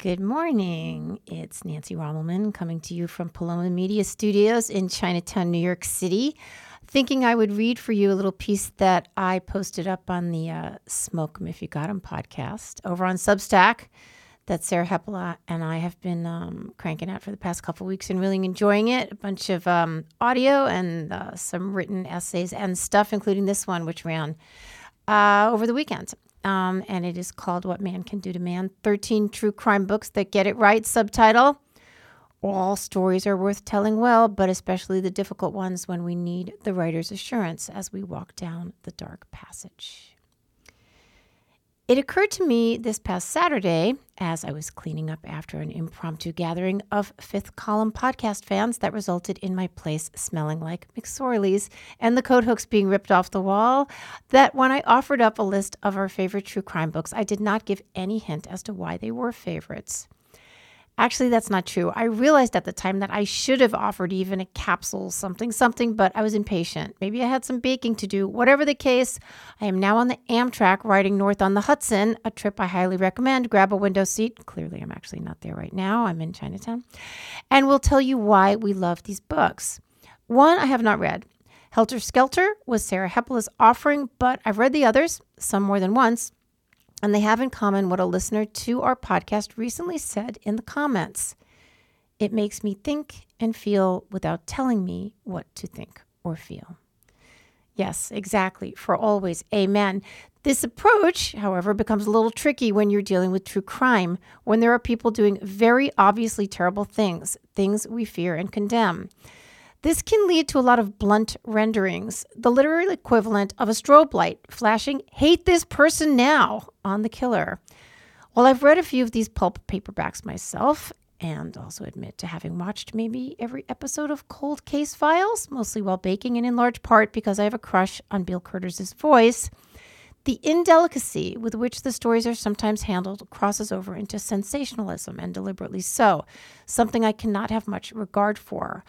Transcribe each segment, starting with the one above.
Good morning. It's Nancy Rommelmann coming to you from Paloma Media Studios in Chinatown, New York City. Thinking I would read for you a little piece that I posted up on the uh, Smoke 'em If You Got 'em podcast over on Substack that Sarah Hepola and I have been um, cranking out for the past couple weeks and really enjoying it. A bunch of um, audio and uh, some written essays and stuff, including this one, which ran uh, over the weekend. Um, and it is called What Man Can Do to Man 13 True Crime Books That Get It Right. Subtitle All stories are worth telling well, but especially the difficult ones when we need the writer's assurance as we walk down the dark passage. It occurred to me this past Saturday as I was cleaning up after an impromptu gathering of fifth column podcast fans that resulted in my place smelling like McSorley's and the coat hooks being ripped off the wall that when I offered up a list of our favorite true crime books, I did not give any hint as to why they were favorites. Actually, that's not true. I realized at the time that I should have offered even a capsule, something, something, but I was impatient. Maybe I had some baking to do. Whatever the case, I am now on the Amtrak riding north on the Hudson, a trip I highly recommend. Grab a window seat. Clearly, I'm actually not there right now. I'm in Chinatown. And we'll tell you why we love these books. One I have not read. Helter Skelter was Sarah Hepola's offering, but I've read the others, some more than once and they have in common what a listener to our podcast recently said in the comments. It makes me think and feel without telling me what to think or feel. Yes, exactly. For always. Amen. This approach, however, becomes a little tricky when you're dealing with true crime, when there are people doing very obviously terrible things, things we fear and condemn. This can lead to a lot of blunt renderings, the literal equivalent of a strobe light flashing, hate this person now, on the killer. Well, I've read a few of these pulp paperbacks myself, and also admit to having watched maybe every episode of Cold Case Files, mostly while baking, and in large part because I have a crush on Bill Kurtis' voice. The indelicacy with which the stories are sometimes handled crosses over into sensationalism, and deliberately so, something I cannot have much regard for.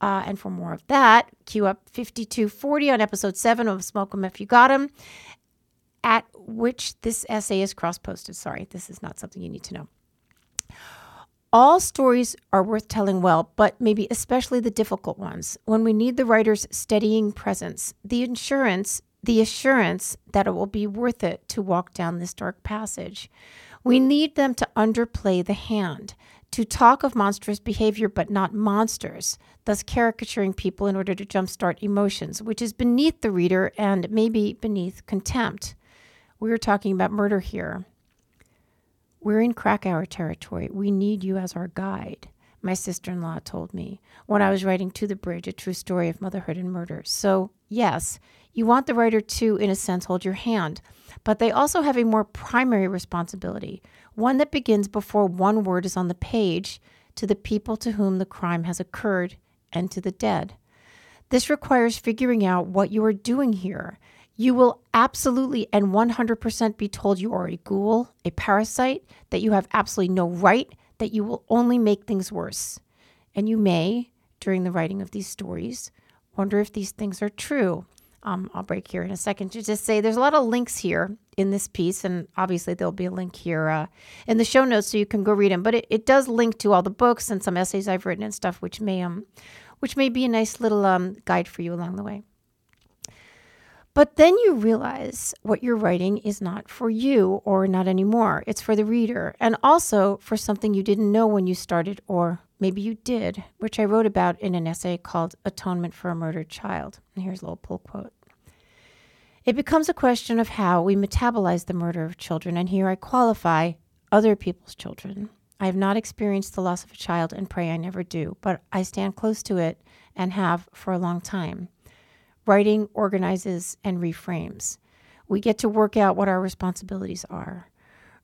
Uh, and for more of that, cue up 5240 on episode 7 of Smoke 'em If You Got 'em, at which this essay is cross posted. Sorry, this is not something you need to know. All stories are worth telling well, but maybe especially the difficult ones, when we need the writer's steadying presence, the insurance, the assurance that it will be worth it to walk down this dark passage. We need them to underplay the hand, to talk of monstrous behavior but not monsters, thus caricaturing people in order to jumpstart emotions, which is beneath the reader and maybe beneath contempt. We are talking about murder here. We're in Krakauer territory. We need you as our guide, my sister in law told me when I was writing To the Bridge, a true story of motherhood and murder. So, yes, you want the writer to, in a sense, hold your hand, but they also have a more primary responsibility, one that begins before one word is on the page to the people to whom the crime has occurred and to the dead. This requires figuring out what you are doing here. You will absolutely and 100% be told you are a ghoul, a parasite, that you have absolutely no right, that you will only make things worse. And you may, during the writing of these stories, wonder if these things are true. Um, I'll break here in a second to just say there's a lot of links here in this piece, and obviously there'll be a link here uh, in the show notes so you can go read them. But it, it does link to all the books and some essays I've written and stuff, which may um, which may be a nice little um, guide for you along the way. But then you realize what you're writing is not for you or not anymore. It's for the reader and also for something you didn't know when you started, or maybe you did, which I wrote about in an essay called Atonement for a Murdered Child. And here's a little pull quote. It becomes a question of how we metabolize the murder of children, and here I qualify other people's children. I have not experienced the loss of a child and pray I never do, but I stand close to it and have for a long time. Writing organizes and reframes. We get to work out what our responsibilities are.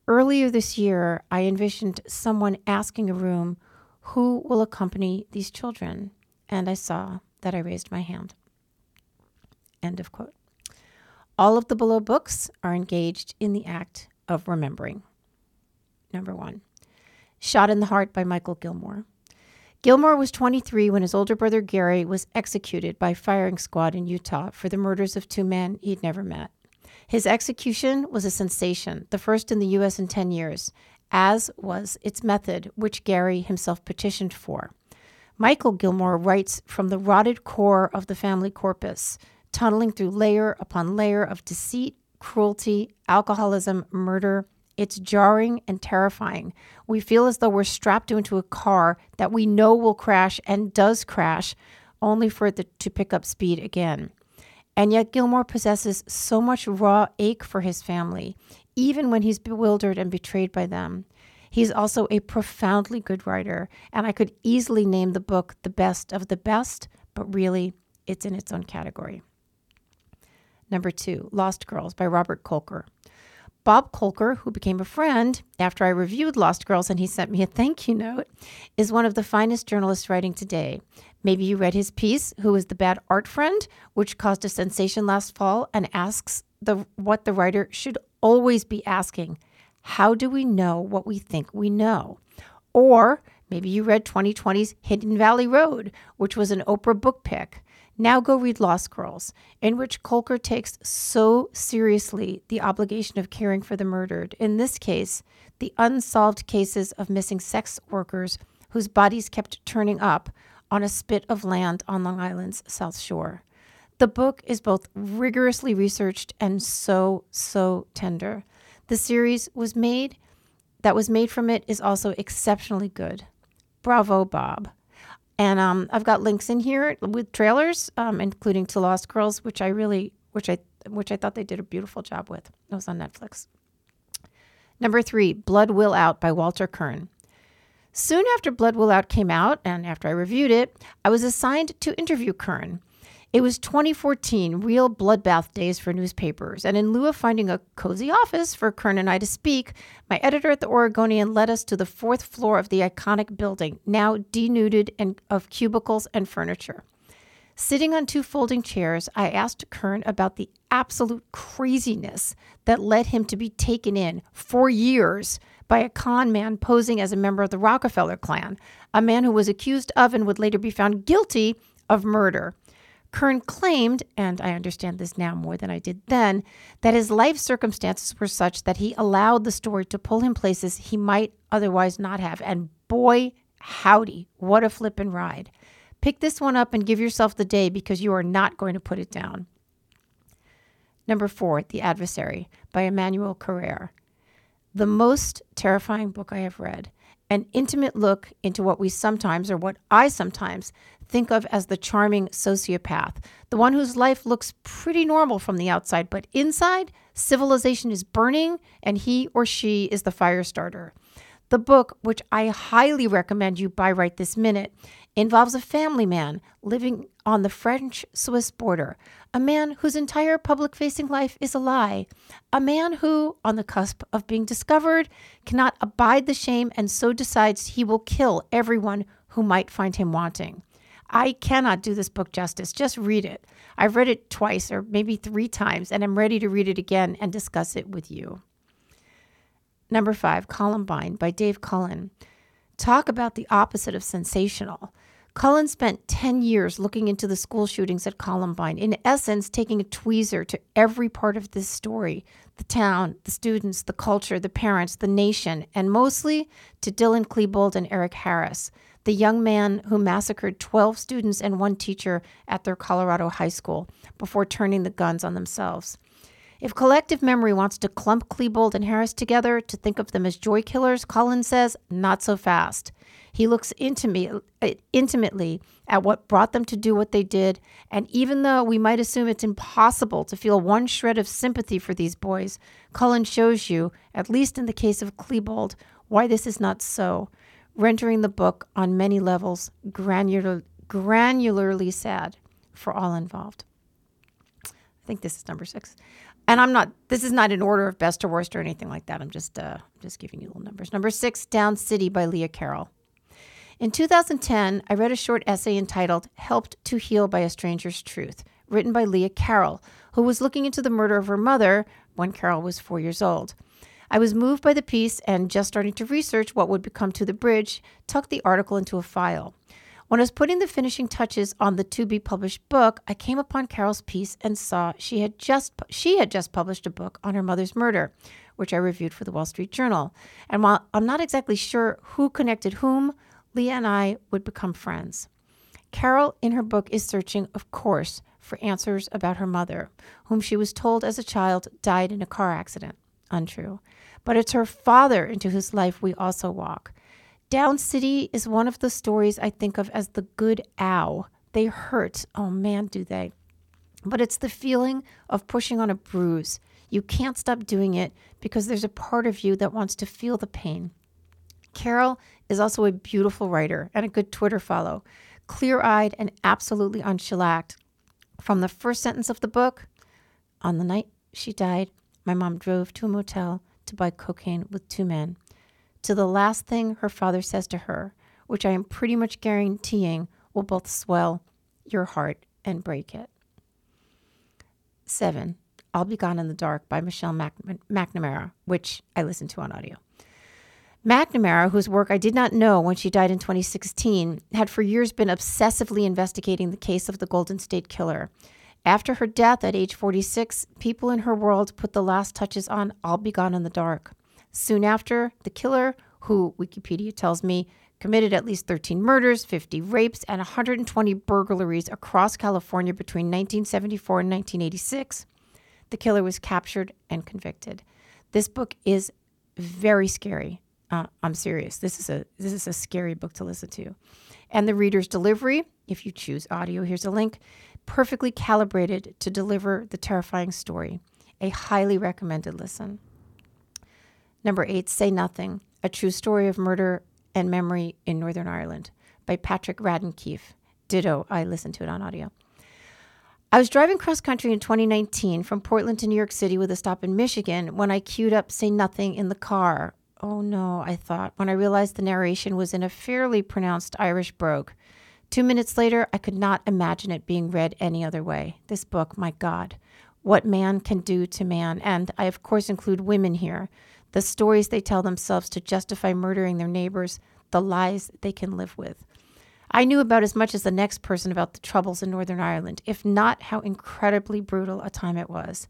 Earlier this year, I envisioned someone asking a room, Who will accompany these children? And I saw that I raised my hand. End of quote. All of the below books are engaged in the act of remembering. Number one. Shot in the Heart by Mikal Gilmore. Gilmore was 23 when his older brother Gary was executed by firing squad in Utah for the murders of two men he'd never met. His execution was a sensation, the first in the U.S. in 10 years. as was its method, which Gary himself petitioned for. Mikal Gilmore writes from the rotted core of the family corpus, tunneling through layer upon layer of deceit, cruelty, alcoholism, murder. It's jarring and terrifying. We feel as though we're strapped into a car that we know will crash and does crash, only for it to pick up speed again. And yet, Gilmore possesses so much raw ache for his family, even when he's bewildered and betrayed by them. He's also a profoundly good writer, and I could easily name the book the best of the best, but really, it's in its own category. Number two, Lost Girls by Robert Kolker. Bob Kolker, who became a friend after I reviewed Lost Girls and he sent me a thank you note, is one of the finest journalists writing today. Maybe you read his piece, Who is the Bad Art Friend, which caused a sensation last fall and asks the, what the writer should always be asking How do we know what we think we know? Or maybe you read 2020's Hidden Valley Road, which was an Oprah book pick. Now go read Lost Girls, in which Kolker takes so seriously the obligation of caring for the murdered. In this case, the unsolved cases of missing sex workers whose bodies kept turning up on a spit of land on Long Island's South Shore. The book is both rigorously researched and so, so tender. The series was made that was made from it is also exceptionally good. Bravo, Bob. And um, I've got links in here with trailers, um, including to Lost Girls, which I really, which I, which I thought they did a beautiful job with. It was on Netflix. Number three, Blood Will Out by Walter Kirn. Soon after Blood Will Out came out, and after I reviewed it, I was assigned to interview Kirn. It was 2014, real bloodbath days for newspapers, and in lieu of finding a cozy office for Kirn and I to speak, my editor at the Oregonian led us to the fourth floor of the iconic building, now denuded and of cubicles and furniture. Sitting on two folding chairs, I asked Kirn about the absolute craziness that led him to be taken in for years by a con man posing as a member of the Rockefeller clan, a man who was accused of and would later be found guilty of murder. Kirn claimed, and I understand this now more than I did then, that his life circumstances were such that he allowed the story to pull him places he might otherwise not have. And boy, howdy, what a flippin' ride. Pick this one up and give yourself the day because you are not going to put it down. Number four, The Adversary by Emmanuel Carrere. The most terrifying book I have read an intimate look into what we sometimes, or what I sometimes, think of as the charming sociopath, the one whose life looks pretty normal from the outside, but inside, civilization is burning and he or she is the fire starter. The book, which I highly recommend you buy right this minute, involves a family man living on the French Swiss border, a man whose entire public facing life is a lie, a man who, on the cusp of being discovered, cannot abide the shame and so decides he will kill everyone who might find him wanting. I cannot do this book justice. Just read it. I've read it twice or maybe three times, and I'm ready to read it again and discuss it with you. Number five, Columbine by Dave Cullen. Talk about the opposite of sensational. Cullen spent 10 years looking into the school shootings at Columbine, in essence, taking a tweezer to every part of this story the town, the students, the culture, the parents, the nation, and mostly to Dylan Klebold and Eric Harris, the young man who massacred 12 students and one teacher at their Colorado high school before turning the guns on themselves. If collective memory wants to clump Klebold and Harris together to think of them as joy killers, Cullen says, not so fast. He looks intimate, uh, intimately at what brought them to do what they did, and even though we might assume it's impossible to feel one shred of sympathy for these boys, Cullen shows you, at least in the case of Klebold, why this is not so, rendering the book on many levels granular, granularly sad for all involved. I think this is number six and I'm not. This is not in order of best to worst or anything like that. I'm just uh, just giving you little numbers. Number six, Down City by Leah Carroll. In 2010, I read a short essay entitled "Helped to Heal by a Stranger's Truth," written by Leah Carroll, who was looking into the murder of her mother when Carroll was four years old. I was moved by the piece and just starting to research what would become To the Bridge, tucked the article into a file. When I was putting the finishing touches on the to be published book, I came upon Carroll's piece and saw she had just she had just published a book on her mother's murder, which I reviewed for the Wall Street Journal. And while I'm not exactly sure who connected whom, Leah and I would become friends. Carol, in her book, is searching, of course, for answers about her mother, whom she was told as a child died in a car accident. Untrue. But it's her father into whose life we also walk. Down City is one of the stories I think of as the good ow. They hurt. Oh man, do they. But it's the feeling of pushing on a bruise. You can't stop doing it because there's a part of you that wants to feel the pain. Carroll is also a beautiful writer and a good Twitter follow, clear eyed and absolutely unshellacked. From the first sentence of the book, on the night she died, my mom drove to a motel to buy cocaine with two men, to the last thing her father says to her, which I am pretty much guaranteeing will both swell your heart and break it. Seven, I'll Be Gone in the Dark by Michelle Mac- McNamara, which I listened to on audio. McNamara, whose work I did not know when she died in 2016, had for years been obsessively investigating the case of the Golden State Killer. After her death at age 46, people in her world put the last touches on I'll Be Gone in the Dark. Soon after, the killer, who Wikipedia tells me committed at least 13 murders, 50 rapes, and 120 burglaries across California between 1974 and 1986. The killer was captured and convicted. This book is very scary. Uh, I'm serious. This is a this is a scary book to listen to, and the reader's delivery, if you choose audio, here's a link, perfectly calibrated to deliver the terrifying story. A highly recommended listen. Number eight, Say Nothing, a true story of murder and Memory in Northern Ireland by Patrick Radden Keefe. Ditto, I listened to it on audio. I was driving cross country in 2019 from Portland to New York City with a stop in Michigan when I queued up Say Nothing in the car. Oh no, I thought, when I realized the narration was in a fairly pronounced Irish brogue. Two minutes later, I could not imagine it being read any other way. This book, my God, what man can do to man. And I, of course, include women here the stories they tell themselves to justify murdering their neighbors, the lies they can live with. I knew about as much as the next person about the troubles in Northern Ireland, if not how incredibly brutal a time it was.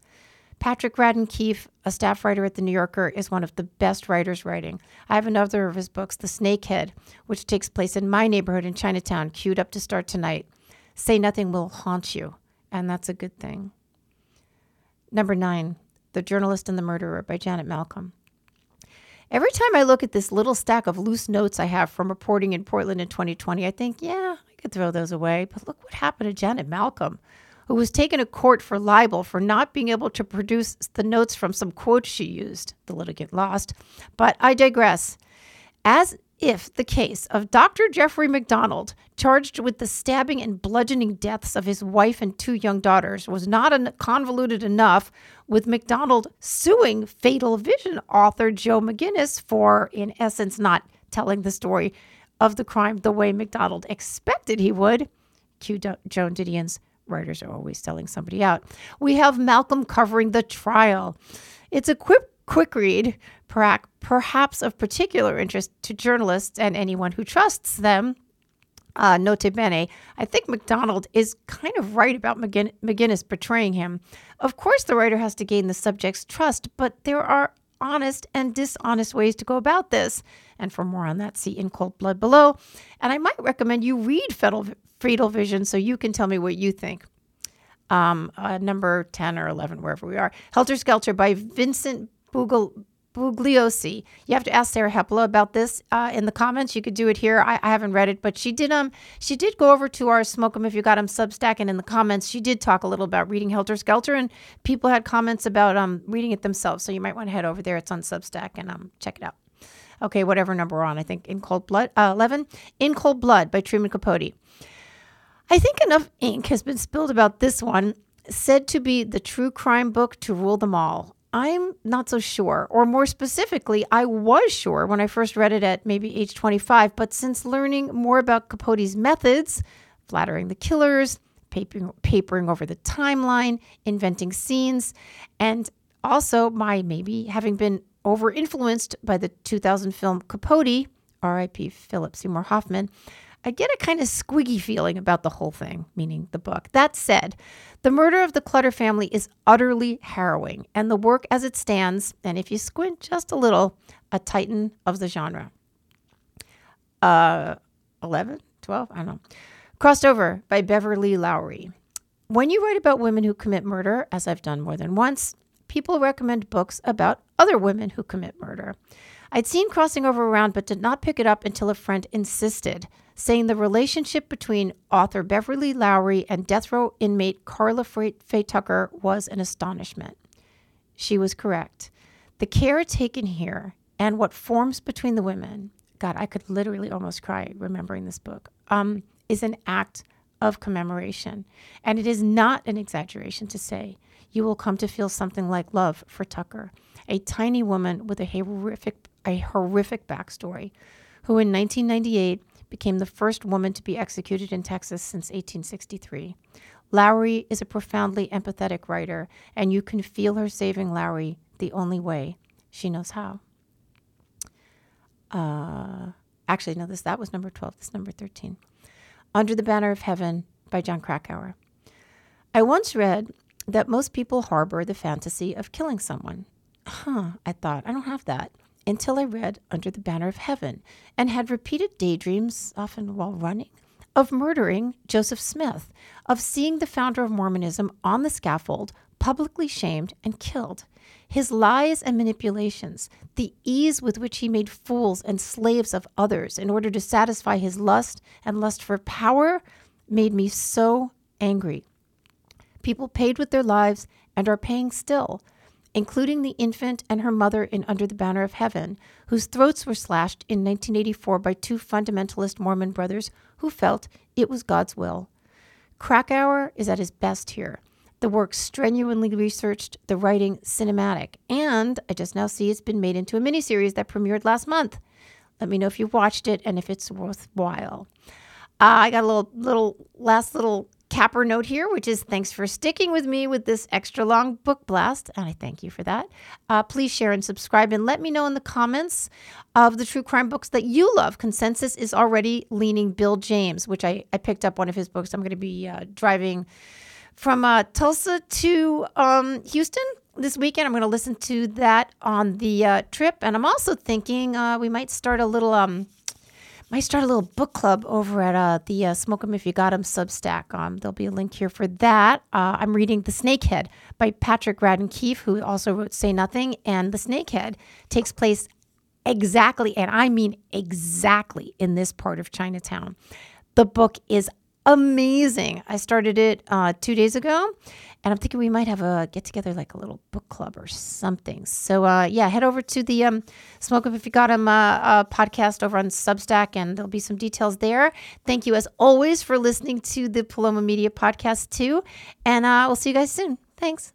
Patrick Radden Keefe, a staff writer at The New Yorker, is one of the best writers writing. I have another of his books, The Snakehead, which takes place in my neighborhood in Chinatown, queued up to start tonight. Say Nothing will haunt you, and that's a good thing. Number nine, The Journalist and the Murderer by Janet Malcolm. Every time I look at this little stack of loose notes I have from reporting in Portland in 2020, I think, yeah, I could throw those away. But look what happened to Janet Malcolm, who was taken to court for libel for not being able to produce the notes from some quotes she used. The litigant lost. But I digress. As if the case of Dr. Jeffrey MacDonald, charged with the stabbing and bludgeoning deaths of his wife and two young daughters, was not convoluted enough, with MacDonald suing Fatal Vision author Joe McGinniss for, in essence, not telling the story of the crime the way MacDonald expected he would. Cue Joan Didion's writers are always selling somebody out. We have Malcolm covering the trial. It's a quick quick read, perhaps of particular interest to journalists and anyone who trusts them. Uh, note bene, I think MacDonald is kind of right about McGin- McGinniss betraying him. Of course, the writer has to gain the subject's trust, but there are honest and dishonest ways to go about this. And for more on that, see In Cold Blood below. And I might recommend you read Fatal, Fatal Vision so you can tell me what you think. Um, uh, number 10 or 11, wherever we are. Helter Skelter by Vincent Bugliosi. You have to ask Sarah Hepola about this uh, in the comments. You could do it here. I, I, haven't read it, but she did um she did go over to our Smoke 'em if you got 'em Substack, and in the comments she did talk a little about reading Helter Skelter, and people had comments about um reading it themselves. So you might want to head over there. It's on Substack and um check it out. Okay, whatever number we're on. I think in Cold Blood, uh, eleven. In Cold Blood by Truman Capote. I think enough ink has been spilled about this one, said to be the true crime book to rule them all. I'm not so sure. Or more specifically, I was sure when I first read it at maybe age 25, but since learning more about Capote's methods, flattering the killers, papering, papering over the timeline, inventing scenes, and also my maybe having been over influenced by the 2000 film Capote, R.I.P. Philip Seymour Hoffman, I get a kind of squiggy feeling about the whole thing, meaning the book. That said, The Murder of the Clutter Family is utterly harrowing, and the work as it stands, and if you squint just a little, a titan of the genre. Uh, 11, 12, I don't know. Crossed over by Beverly Lowry. When you write about women who commit murder, as I've done more than once, people recommend books about other women who commit murder. I'd seen Crossing Over around, but did not pick it up until a friend insisted, saying the relationship between author Beverly Lowry and death row inmate Karla Faye Tucker was an astonishment. She was correct. The care taken here and what forms between the women, God, I could literally almost cry remembering this book, um, is an act of commemoration. And it is not an exaggeration to say you will come to feel something like love for Tucker, a tiny woman with a horrific a horrific backstory, who in 1998 became the first woman to be executed in Texas since 1863. Lowry is a profoundly empathetic writer, and you can feel her saving Lowry the only way she knows how. Uh, actually, no, this that was number 12. This number 13. Under the Banner of Heaven by Jon Krakauer. I once read that most people harbor the fantasy of killing someone. Huh, I thought, I don't have that until I read Under the Banner of Heaven and had repeated daydreams, often while running, of murdering Joseph Smith, of seeing the founder of Mormonism on the scaffold, publicly shamed and killed. His lies and manipulations, the ease with which he made fools and slaves of others in order to satisfy his lust and lust for power, made me so angry. People paid with their lives and are paying still including the infant and her mother in Under the Banner of Heaven, whose throats were slashed in 1984 by two fundamentalist Mormon brothers who felt it was God's will. Krakauer is at his best here. The work strenuously researched, the writing cinematic, and I just now see it's been made into a miniseries that premiered last month. Let me know if you've watched it and if it's worthwhile. Uh, I got a little, little last little capper note here, which is thanks for sticking with me with this extra long book blast. And I thank you for that. Uh, please share and subscribe and let me know in the comments of the true crime books that you love. Consensus is already leaning Bill James, which I, I picked up one of his books. I'm going to be uh, driving from uh, Tulsa to um, Houston this weekend. I'm going to listen to that on the uh, trip. And I'm also thinking uh, we might start a little. Um, might start a little book club over at uh, the uh, Smoke 'em If You Got 'em Substack. Um, there'll be a link here for that. Uh, I'm reading The Snakehead by Patrick Radden Keefe, who also wrote Say Nothing. And The Snakehead takes place exactly, and I mean exactly, in this part of Chinatown. The book is amazing. I started it uh, two days ago, and I'm thinking we might have a get together, like a little book club or something. So uh, yeah, head over to the um, Smoke 'em If You Got 'em uh, uh, podcast over on Substack, and there'll be some details there. Thank you as always for listening to the Paloma Media podcast too, and uh, we'll see you guys soon. Thanks.